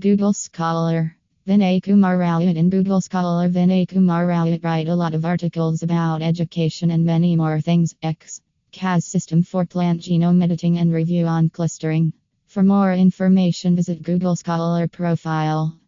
Google Scholar. Vinay Kumar Rawat in Google Scholar. Vinay Kumar Rawat write a lot of articles about education and many more things. X. CAS system for plant genome editing and review on clustering. For more information, visit Google Scholar profile.